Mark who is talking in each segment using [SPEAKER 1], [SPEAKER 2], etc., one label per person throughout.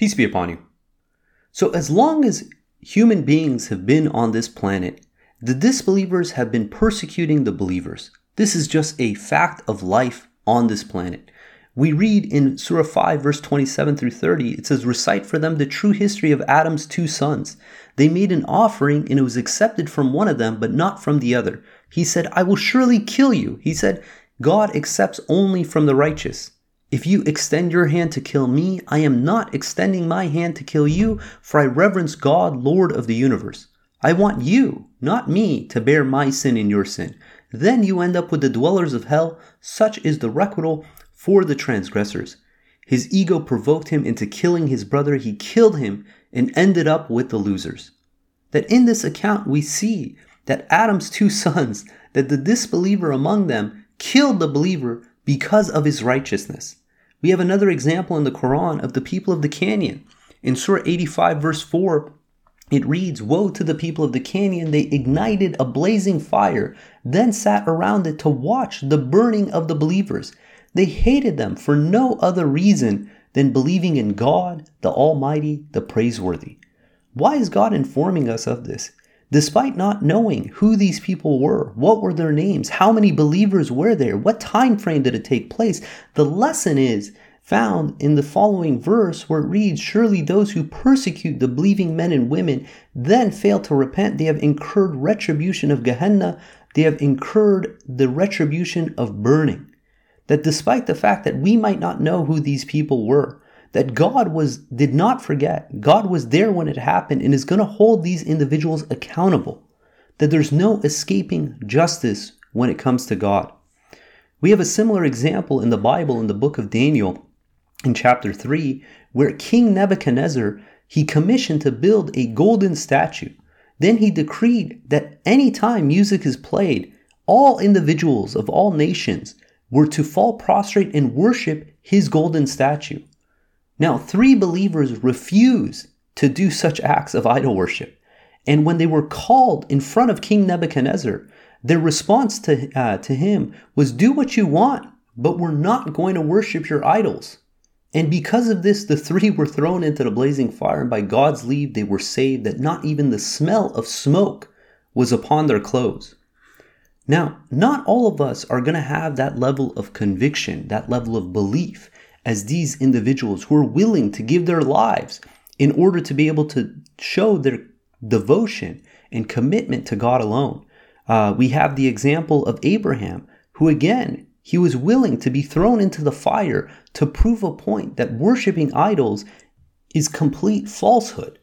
[SPEAKER 1] Peace be upon you. So, as long as human beings have been on this planet, the disbelievers have been persecuting the believers. This is just a fact of life on this planet. We read in Surah 5, verse 27 through 30, it says, Recite for them the true history of Adam's two sons. They made an offering, and it was accepted from one of them, but not from the other. He said, I will surely kill you. He said, God accepts only from the righteous. If you extend your hand to kill me, I am not extending my hand to kill you, for I reverence God, Lord of the universe. I want you, not me, to bear my sin and your sin. Then you end up with the dwellers of hell. Such is the requital for the transgressors. His ego provoked him into killing his brother. He killed him and ended up with the losers. That in this account we see that Adam's two sons, that the disbeliever among them killed the believer because of his righteousness. We have another example in the Quran of the people of the canyon. In Surah 85, verse 4, it reads, Woe to the people of the canyon! They ignited a blazing fire, then sat around it to watch the burning of the believers. They hated them for no other reason than believing in God, the Almighty, the Praiseworthy. Why is God informing us of this? Despite not knowing who these people were, what were their names, how many believers were there, what time frame did it take place, the lesson is found in the following verse where it reads, Surely those who persecute the believing men and women then fail to repent, they have incurred retribution of Gehenna, they have incurred the retribution of burning. That despite the fact that we might not know who these people were, that God was did not forget. God was there when it happened and is going to hold these individuals accountable. That there's no escaping justice when it comes to God. We have a similar example in the Bible in the book of Daniel in chapter 3 where King Nebuchadnezzar he commissioned to build a golden statue. Then he decreed that any time music is played, all individuals of all nations were to fall prostrate and worship his golden statue. Now, three believers refused to do such acts of idol worship. And when they were called in front of King Nebuchadnezzar, their response to, uh, to him was, Do what you want, but we're not going to worship your idols. And because of this, the three were thrown into the blazing fire, and by God's leave, they were saved, that not even the smell of smoke was upon their clothes. Now, not all of us are going to have that level of conviction, that level of belief as these individuals who are willing to give their lives in order to be able to show their devotion and commitment to God alone. Uh, we have the example of Abraham, who again, he was willing to be thrown into the fire to prove a point that worshiping idols is complete falsehood.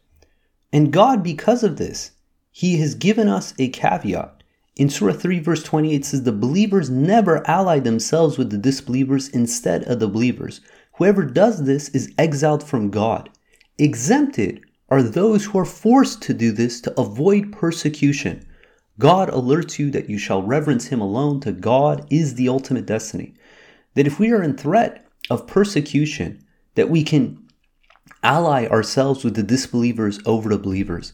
[SPEAKER 1] And God, because of this, he has given us a caveat. In Surah 3, verse 28 says, The believers never ally themselves with the disbelievers instead of the believers. Whoever does this is exiled from God. Exempted are those who are forced to do this to avoid persecution. God alerts you that you shall reverence Him alone. To God is the ultimate destiny. That if we are in threat of persecution, that we can ally ourselves with the disbelievers over the believers.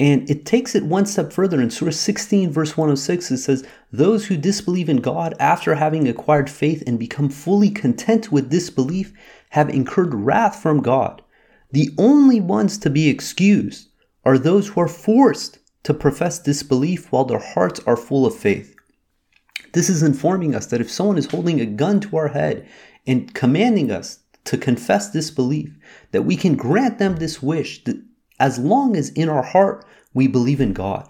[SPEAKER 1] And it takes it one step further. In Surah 16, verse 106, it says, Those who disbelieve in God after having acquired faith and become fully content with disbelief have incurred wrath from God. The only ones to be excused are those who are forced to profess disbelief while their hearts are full of faith. This is informing us that if someone is holding a gun to our head and commanding us to confess disbelief, that we can grant them this wish as long as in our heart we believe in God.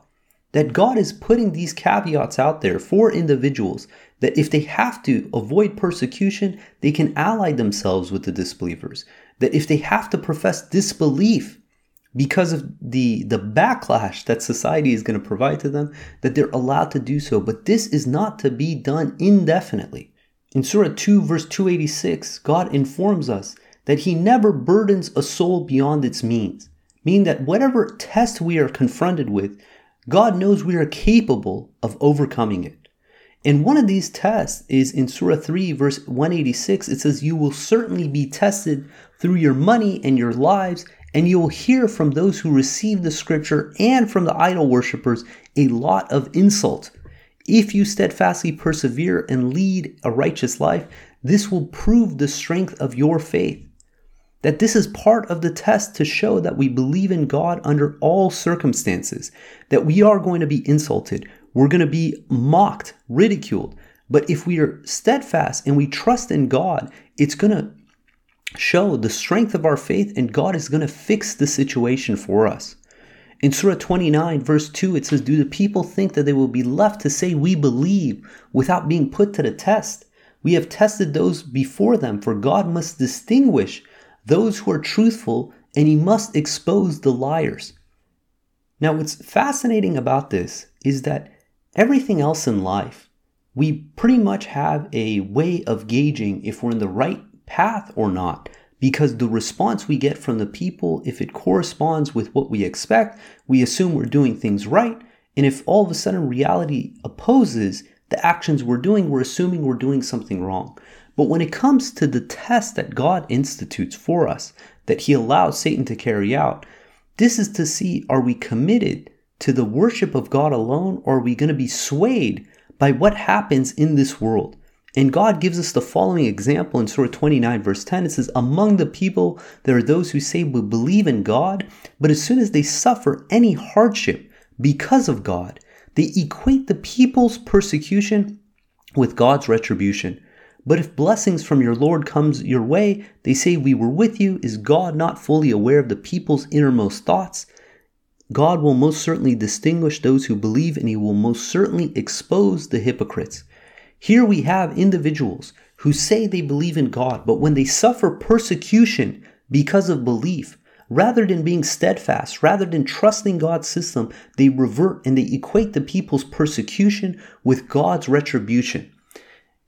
[SPEAKER 1] That God is putting these caveats out there for individuals that if they have to avoid persecution, they can ally themselves with the disbelievers. That if they have to profess disbelief because of the, the backlash that society is going to provide to them, that they're allowed to do so. But this is not to be done indefinitely. In Surah 2, verse 286, God informs us that He never burdens a soul beyond its means meaning that whatever test we are confronted with, God knows we are capable of overcoming it. And one of these tests is in Surah 3, verse 186. It says, You will certainly be tested through your money and your lives, and you will hear from those who receive the scripture and from the idol worshippers a lot of insult. If you steadfastly persevere and lead a righteous life, this will prove the strength of your faith that this is part of the test to show that we believe in God under all circumstances, that we are going to be insulted, we're going to be mocked, ridiculed. But if we are steadfast and we trust in God, it's going to show the strength of our faith and God is going to fix the situation for us. In Surah 29, verse 2, it says, Do the people think that they will be left to say, We believe, without being put to the test? We have tested those before them, for God must distinguish those who are truthful and he must expose the liars. Now, what's fascinating about this is that everything else in life, we pretty much have a way of gauging if we're in the right path or not because the response we get from the people, if it corresponds with what we expect, we assume we're doing things right. And if all of a sudden reality opposes the actions we're doing, we're assuming we're doing something wrong. But when it comes to the test that God institutes for us, that He allows Satan to carry out, this is to see are we committed to the worship of God alone, or are we going to be swayed by what happens in this world? And God gives us the following example in Surah 29, verse 10. It says, Among the people, there are those who say we believe in God, but as soon as they suffer any hardship because of God, they equate the people's persecution with God's retribution. But if blessings from your Lord comes your way, they say we were with you. Is God not fully aware of the people's innermost thoughts? God will most certainly distinguish those who believe and he will most certainly expose the hypocrites. Here we have individuals who say they believe in God, but when they suffer persecution because of belief, rather than being steadfast, rather than trusting God's system, they revert and they equate the people's persecution with God's retribution.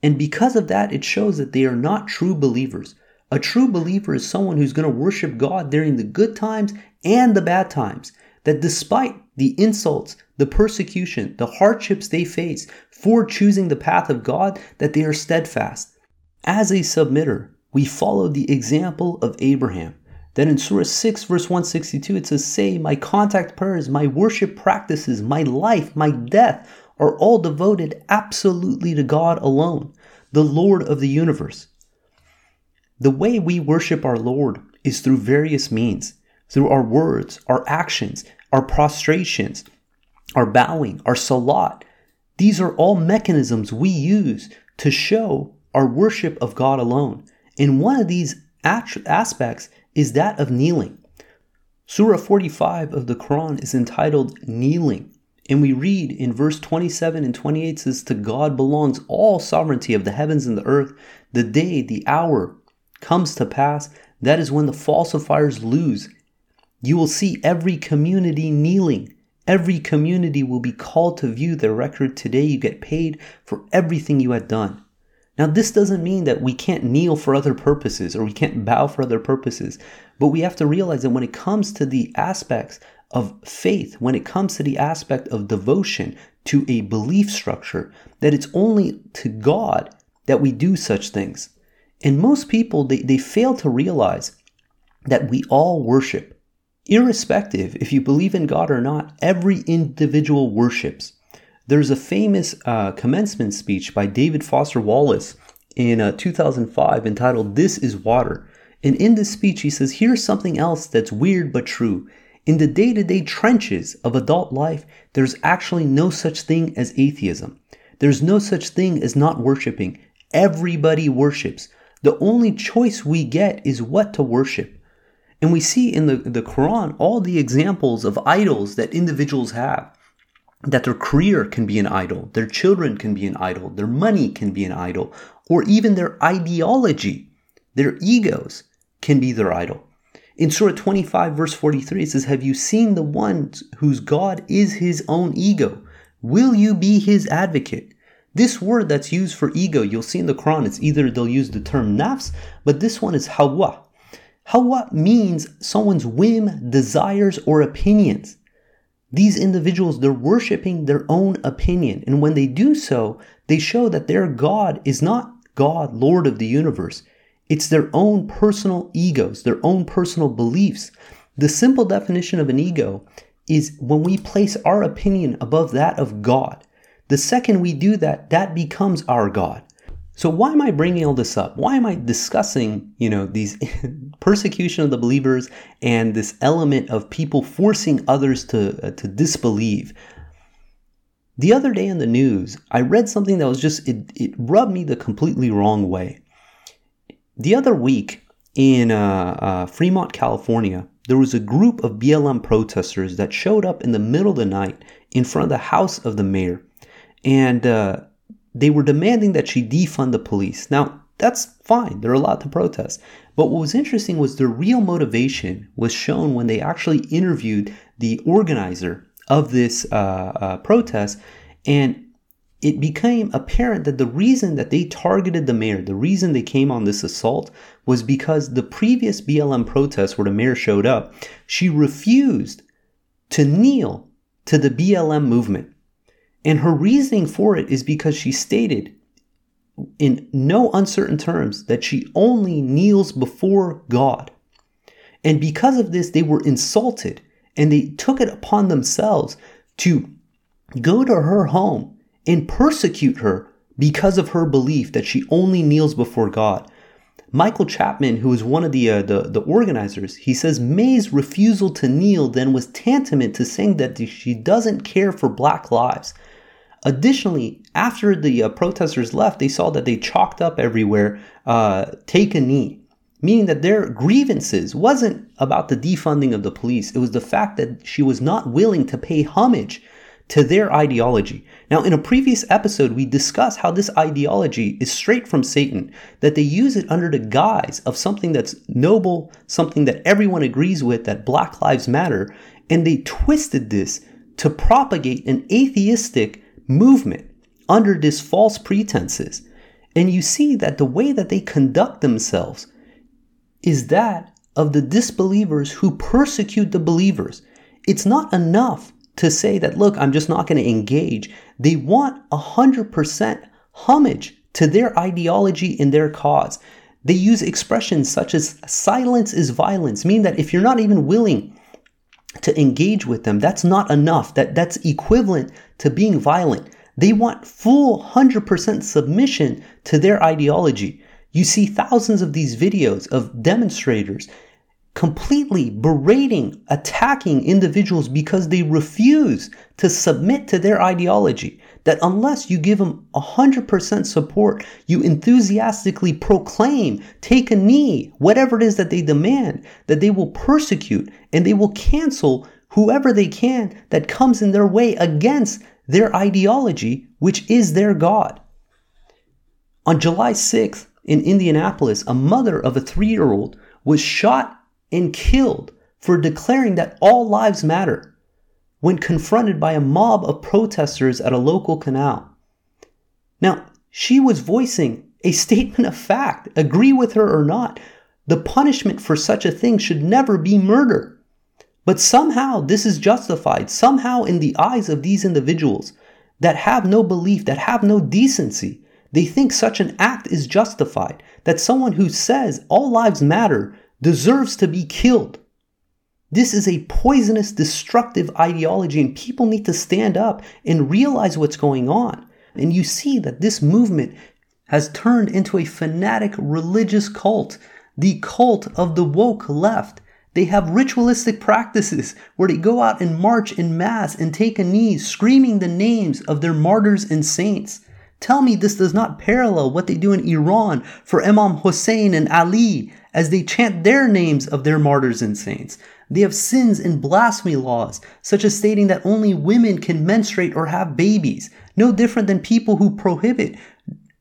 [SPEAKER 1] And because of that, it shows that they are not true believers. A true believer is someone who's going to worship God during the good times and the bad times. That despite the insults, the persecution, the hardships they face for choosing the path of God, that they are steadfast. As a submitter, we follow the example of Abraham. Then in Surah 6, verse 162, it says, Say, my contact prayers, my worship practices, my life, my death are all devoted absolutely to God alone, the Lord of the universe. The way we worship our Lord is through various means through our words, our actions, our prostrations, our bowing, our salat. These are all mechanisms we use to show our worship of God alone. And one of these aspects is that of kneeling. Surah 45 of the Quran is entitled Kneeling. And we read in verse 27 and 28 says, To God belongs all sovereignty of the heavens and the earth. The day, the hour comes to pass, that is when the falsifiers lose. You will see every community kneeling. Every community will be called to view their record. Today you get paid for everything you had done. Now, this doesn't mean that we can't kneel for other purposes or we can't bow for other purposes, but we have to realize that when it comes to the aspects of faith, when it comes to the aspect of devotion to a belief structure, that it's only to God that we do such things. And most people, they, they fail to realize that we all worship. Irrespective if you believe in God or not, every individual worships. There's a famous uh, commencement speech by David Foster Wallace in uh, 2005 entitled This is Water. And in this speech, he says, Here's something else that's weird but true. In the day to day trenches of adult life, there's actually no such thing as atheism. There's no such thing as not worshiping. Everybody worships. The only choice we get is what to worship. And we see in the, the Quran all the examples of idols that individuals have. That their career can be an idol, their children can be an idol, their money can be an idol, or even their ideology, their egos can be their idol. In Surah 25, verse 43, it says, Have you seen the one whose God is his own ego? Will you be his advocate? This word that's used for ego, you'll see in the Quran, it's either they'll use the term nafs, but this one is hawa. Hawa means someone's whim, desires, or opinions. These individuals, they're worshiping their own opinion. And when they do so, they show that their God is not God, Lord of the universe. It's their own personal egos, their own personal beliefs. The simple definition of an ego is when we place our opinion above that of God. The second we do that, that becomes our God. So why am I bringing all this up? Why am I discussing, you know, these persecution of the believers and this element of people forcing others to uh, to disbelieve? The other day in the news, I read something that was just it, it rubbed me the completely wrong way. The other week in uh, uh, Fremont, California, there was a group of BLM protesters that showed up in the middle of the night in front of the house of the mayor, and uh, they were demanding that she defund the police. Now, that's fine, they're allowed to protest. But what was interesting was their real motivation was shown when they actually interviewed the organizer of this uh, uh, protest, and it became apparent that the reason that they targeted the mayor, the reason they came on this assault, was because the previous BLM protest where the mayor showed up, she refused to kneel to the BLM movement. And her reasoning for it is because she stated in no uncertain terms that she only kneels before God. And because of this, they were insulted and they took it upon themselves to go to her home and persecute her because of her belief that she only kneels before God. Michael Chapman, who is one of the, uh, the, the organizers, he says Mei's refusal to kneel then was tantamount to saying that she doesn't care for black lives. Additionally, after the uh, protesters left, they saw that they chalked up everywhere, uh, take a knee, meaning that their grievances wasn't about the defunding of the police. It was the fact that she was not willing to pay homage to their ideology. Now, in a previous episode, we discussed how this ideology is straight from Satan, that they use it under the guise of something that's noble, something that everyone agrees with, that Black Lives Matter, and they twisted this to propagate an atheistic movement under these false pretenses. And you see that the way that they conduct themselves is that of the disbelievers who persecute the believers. It's not enough to say that, look, I'm just not going to engage. They want 100% homage to their ideology and their cause. They use expressions such as silence is violence, meaning that if you're not even willing to engage with them. That's not enough. That that's equivalent to being violent. They want full 100% submission to their ideology. You see thousands of these videos of demonstrators completely berating, attacking individuals because they refuse to submit to their ideology. That unless you give them 100% support, you enthusiastically proclaim, take a knee, whatever it is that they demand, that they will persecute and they will cancel whoever they can that comes in their way against their ideology, which is their God. On July 6th in Indianapolis, a mother of a three year old was shot and killed for declaring that all lives matter when confronted by a mob of protesters at a local canal. Now, she was voicing a statement of fact, agree with her or not. The punishment for such a thing should never be murder. But somehow this is justified, somehow in the eyes of these individuals that have no belief, that have no decency. They think such an act is justified, that someone who says all lives matter deserves to be killed. This is a poisonous, destructive ideology, and people need to stand up and realize what's going on. And you see that this movement has turned into a fanatic religious cult, the cult of the woke left. They have ritualistic practices where they go out and march in mass and take a knee, screaming the names of their martyrs and saints. Tell me this does not parallel what they do in Iran for Imam Hussein and Ali as they chant their names of their martyrs and saints. They have sins and blasphemy laws, such as stating that only women can menstruate or have babies, no different than people who prohibit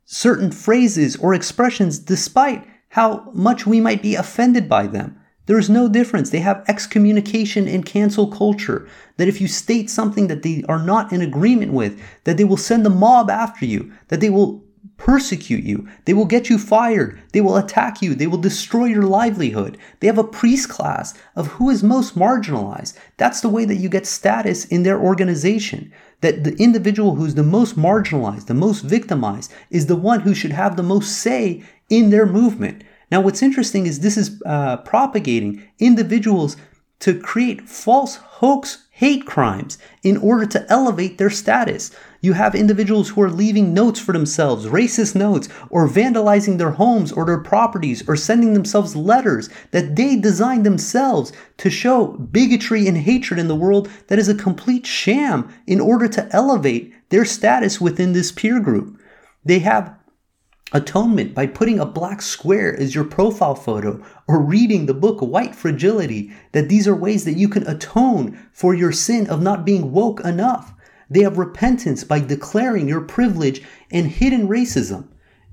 [SPEAKER 1] certain phrases or expressions despite how much we might be offended by them. There is no difference. They have excommunication and cancel culture. That if you state something that they are not in agreement with, that they will send the mob after you, that they will persecute you, they will get you fired, they will attack you, they will destroy your livelihood. They have a priest class of who is most marginalized. That's the way that you get status in their organization. That the individual who's the most marginalized, the most victimized, is the one who should have the most say in their movement. Now, what's interesting is this is uh, propagating individuals to create false hoax hate crimes in order to elevate their status. You have individuals who are leaving notes for themselves, racist notes, or vandalizing their homes or their properties, or sending themselves letters that they designed themselves to show bigotry and hatred in the world that is a complete sham in order to elevate their status within this peer group. They have atonement by putting a black square as your profile photo or reading the book White Fragility, that these are ways that you can atone for your sin of not being woke enough. They have repentance by declaring your privilege and hidden racism.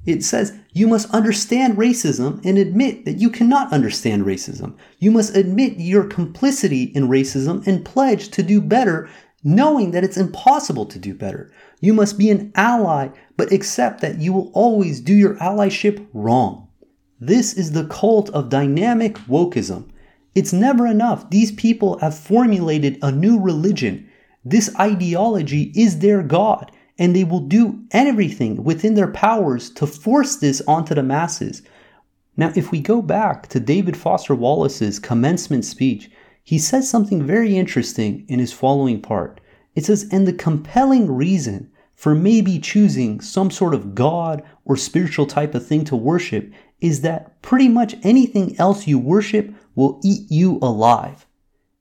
[SPEAKER 1] It says you must understand racism and admit that you cannot understand racism. You must admit your complicity in racism and pledge to do better, knowing that it's impossible to do better. You must be an ally, but accept that you will always do your allyship wrong. This is the cult of dynamic wokeism. It's never enough. These people have formulated a new religion. This ideology is their God, and they will do everything within their powers to force this onto the masses. Now, if we go back to David Foster Wallace's commencement speech, he says something very interesting in his following part. It says, and the compelling reason for maybe choosing some sort of God or spiritual type of thing to worship is that pretty much anything else you worship will eat you alive.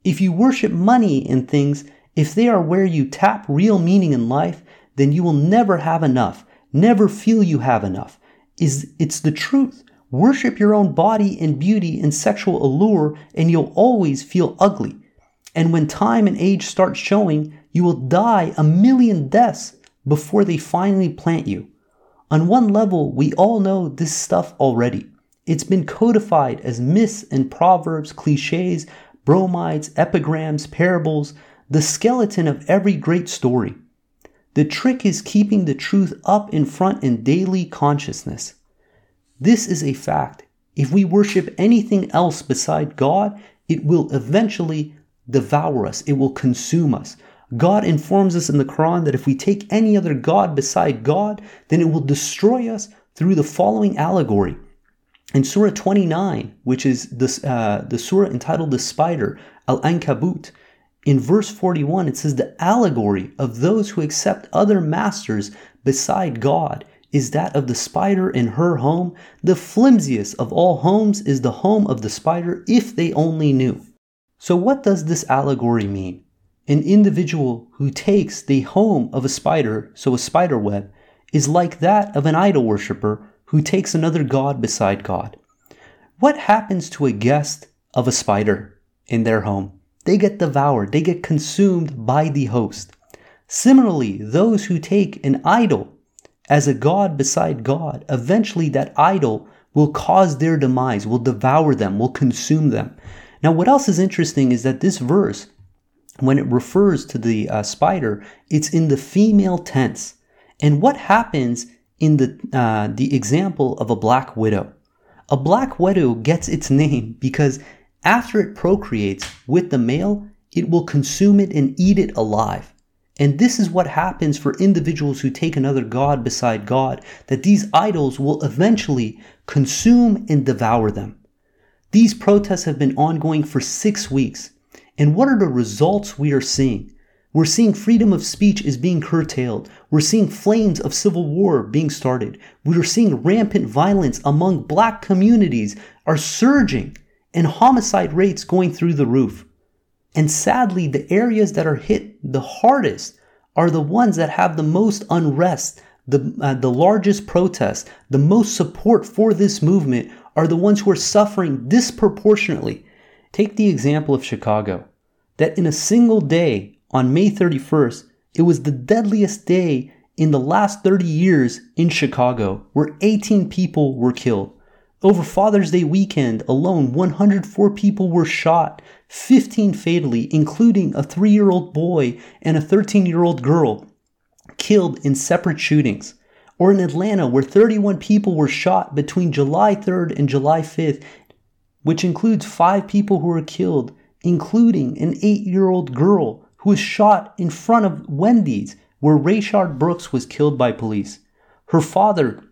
[SPEAKER 1] If you worship money and things, if they are where you tap real meaning in life, then you will never have enough, never feel you have enough. Is it's the truth. Worship your own body and beauty and sexual allure, and you'll always feel ugly. And when time and age start showing, you will die a million deaths before they finally plant you. On one level, we all know this stuff already. It's been codified as myths and proverbs, cliches, bromides, epigrams, parables, the skeleton of every great story. The trick is keeping the truth up in front in daily consciousness. This is a fact. If we worship anything else beside God, it will eventually devour us, it will consume us. God informs us in the Quran that if we take any other God beside God, then it will destroy us through the following allegory. In Surah 29, which is this, uh, the surah entitled The Spider, Al Ankabut, in verse 41, it says, The allegory of those who accept other masters beside God is that of the spider in her home. The flimsiest of all homes is the home of the spider, if they only knew. So, what does this allegory mean? An individual who takes the home of a spider, so a spider web, is like that of an idol worshiper who takes another god beside God. What happens to a guest of a spider in their home? They get devoured, they get consumed by the host. Similarly, those who take an idol as a god beside God, eventually that idol will cause their demise, will devour them, will consume them. Now, what else is interesting is that this verse when it refers to the uh, spider, it's in the female tense. And what happens in the, uh, the example of a black widow? A black widow gets its name because after it procreates with the male, it will consume it and eat it alive. And this is what happens for individuals who take another God beside God, that these idols will eventually consume and devour them. These protests have been ongoing for six weeks. And what are the results we are seeing? We're seeing freedom of speech is being curtailed. We're seeing flames of civil war being started. We are seeing rampant violence among black communities are surging and homicide rates going through the roof. And sadly, the areas that are hit the hardest are the ones that have the most unrest, the, uh, the largest protests, the most support for this movement are the ones who are suffering disproportionately Take the example of Chicago, that in a single day on May 31st, it was the deadliest day in the last 30 years in Chicago, where 18 people were killed. Over Father's Day weekend alone, 104 people were shot, 15 fatally, including a 3 year old boy and a 13 year old girl, killed in separate shootings. Or in Atlanta, where 31 people were shot between July 3rd and July 5th, which includes five people who were killed, including an eight year old girl who was shot in front of Wendy's, where Rayshard Brooks was killed by police. Her father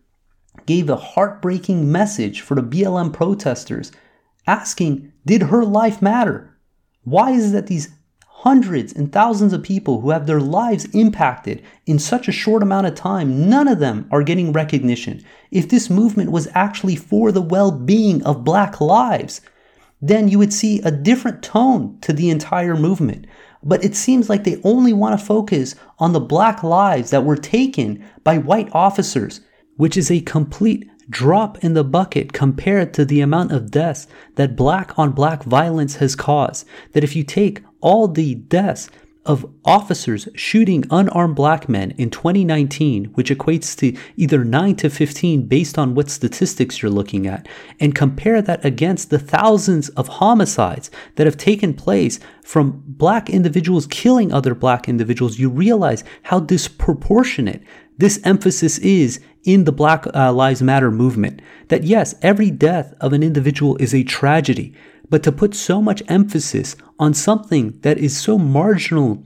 [SPEAKER 1] gave a heartbreaking message for the BLM protesters, asking, Did her life matter? Why is it that these hundreds and thousands of people who have their lives impacted in such a short amount of time, none of them are getting recognition. If this movement was actually for the well being of black lives, then you would see a different tone to the entire movement. But it seems like they only want to focus on the black lives that were taken by white officers, which is a complete drop in the bucket compared to the amount of deaths that black on black violence has caused. That if you take all the deaths of officers shooting unarmed black men in 2019, which equates to either 9 to 15 based on what statistics you're looking at, and compare that against the thousands of homicides that have taken place from black individuals killing other black individuals, you realize how disproportionate this emphasis is in the Black uh, Lives Matter movement. That yes, every death of an individual is a tragedy, but to put so much emphasis on something that is so marginal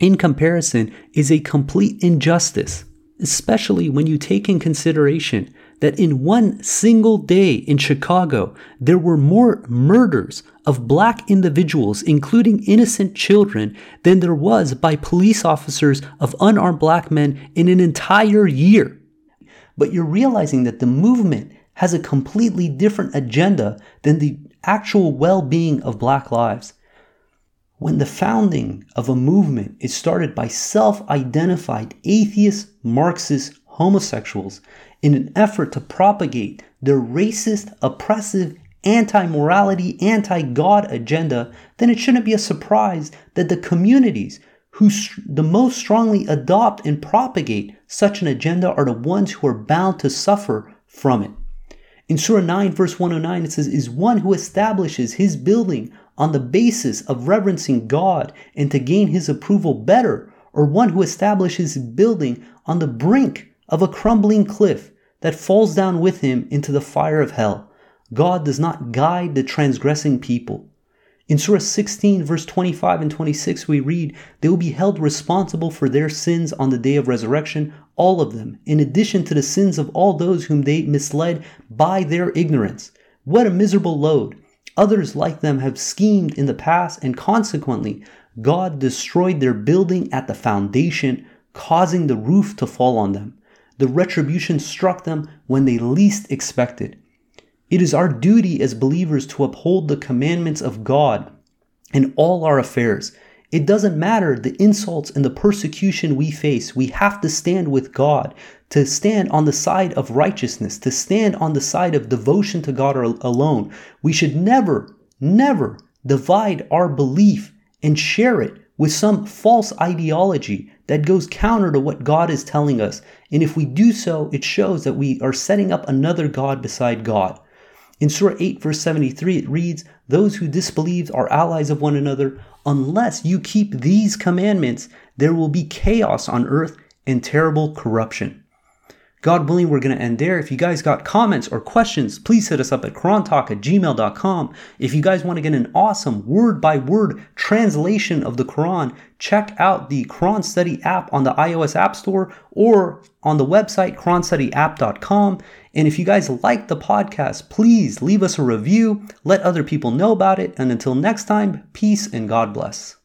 [SPEAKER 1] in comparison is a complete injustice, especially when you take in consideration that in one single day in Chicago, there were more murders of black individuals, including innocent children, than there was by police officers of unarmed black men in an entire year. But you're realizing that the movement has a completely different agenda than the actual well being of black lives. When the founding of a movement is started by self identified atheist, Marxist homosexuals in an effort to propagate their racist, oppressive, anti morality, anti God agenda, then it shouldn't be a surprise that the communities who the most strongly adopt and propagate such an agenda are the ones who are bound to suffer from it. In Surah 9, verse 109, it says, Is one who establishes his building on the basis of reverencing God and to gain his approval better, or one who establishes his building on the brink of a crumbling cliff that falls down with him into the fire of hell? God does not guide the transgressing people. In Surah 16, verse 25 and 26, we read, They will be held responsible for their sins on the day of resurrection, all of them, in addition to the sins of all those whom they misled by their ignorance. What a miserable load! Others like them have schemed in the past, and consequently, God destroyed their building at the foundation, causing the roof to fall on them. The retribution struck them when they least expected. It is our duty as believers to uphold the commandments of God in all our affairs. It doesn't matter the insults and the persecution we face. We have to stand with God, to stand on the side of righteousness, to stand on the side of devotion to God alone. We should never, never divide our belief and share it with some false ideology that goes counter to what God is telling us. And if we do so, it shows that we are setting up another God beside God. In Surah 8, verse 73, it reads, Those who disbelieve are allies of one another. Unless you keep these commandments, there will be chaos on earth and terrible corruption. God willing, we're going to end there. If you guys got comments or questions, please hit us up at qurantalk at gmail.com. If you guys want to get an awesome word by word translation of the Quran, check out the Quran Study app on the iOS App Store or on the website quranstudyapp.com. And if you guys like the podcast, please leave us a review, let other people know about it. And until next time, peace and God bless.